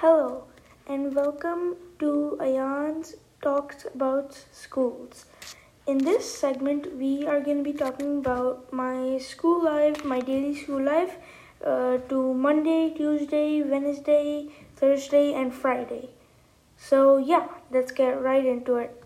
Hello, and welcome to Ayan's Talks About Schools. In this segment, we are going to be talking about my school life, my daily school life, uh, to Monday, Tuesday, Wednesday, Thursday, and Friday. So, yeah, let's get right into it.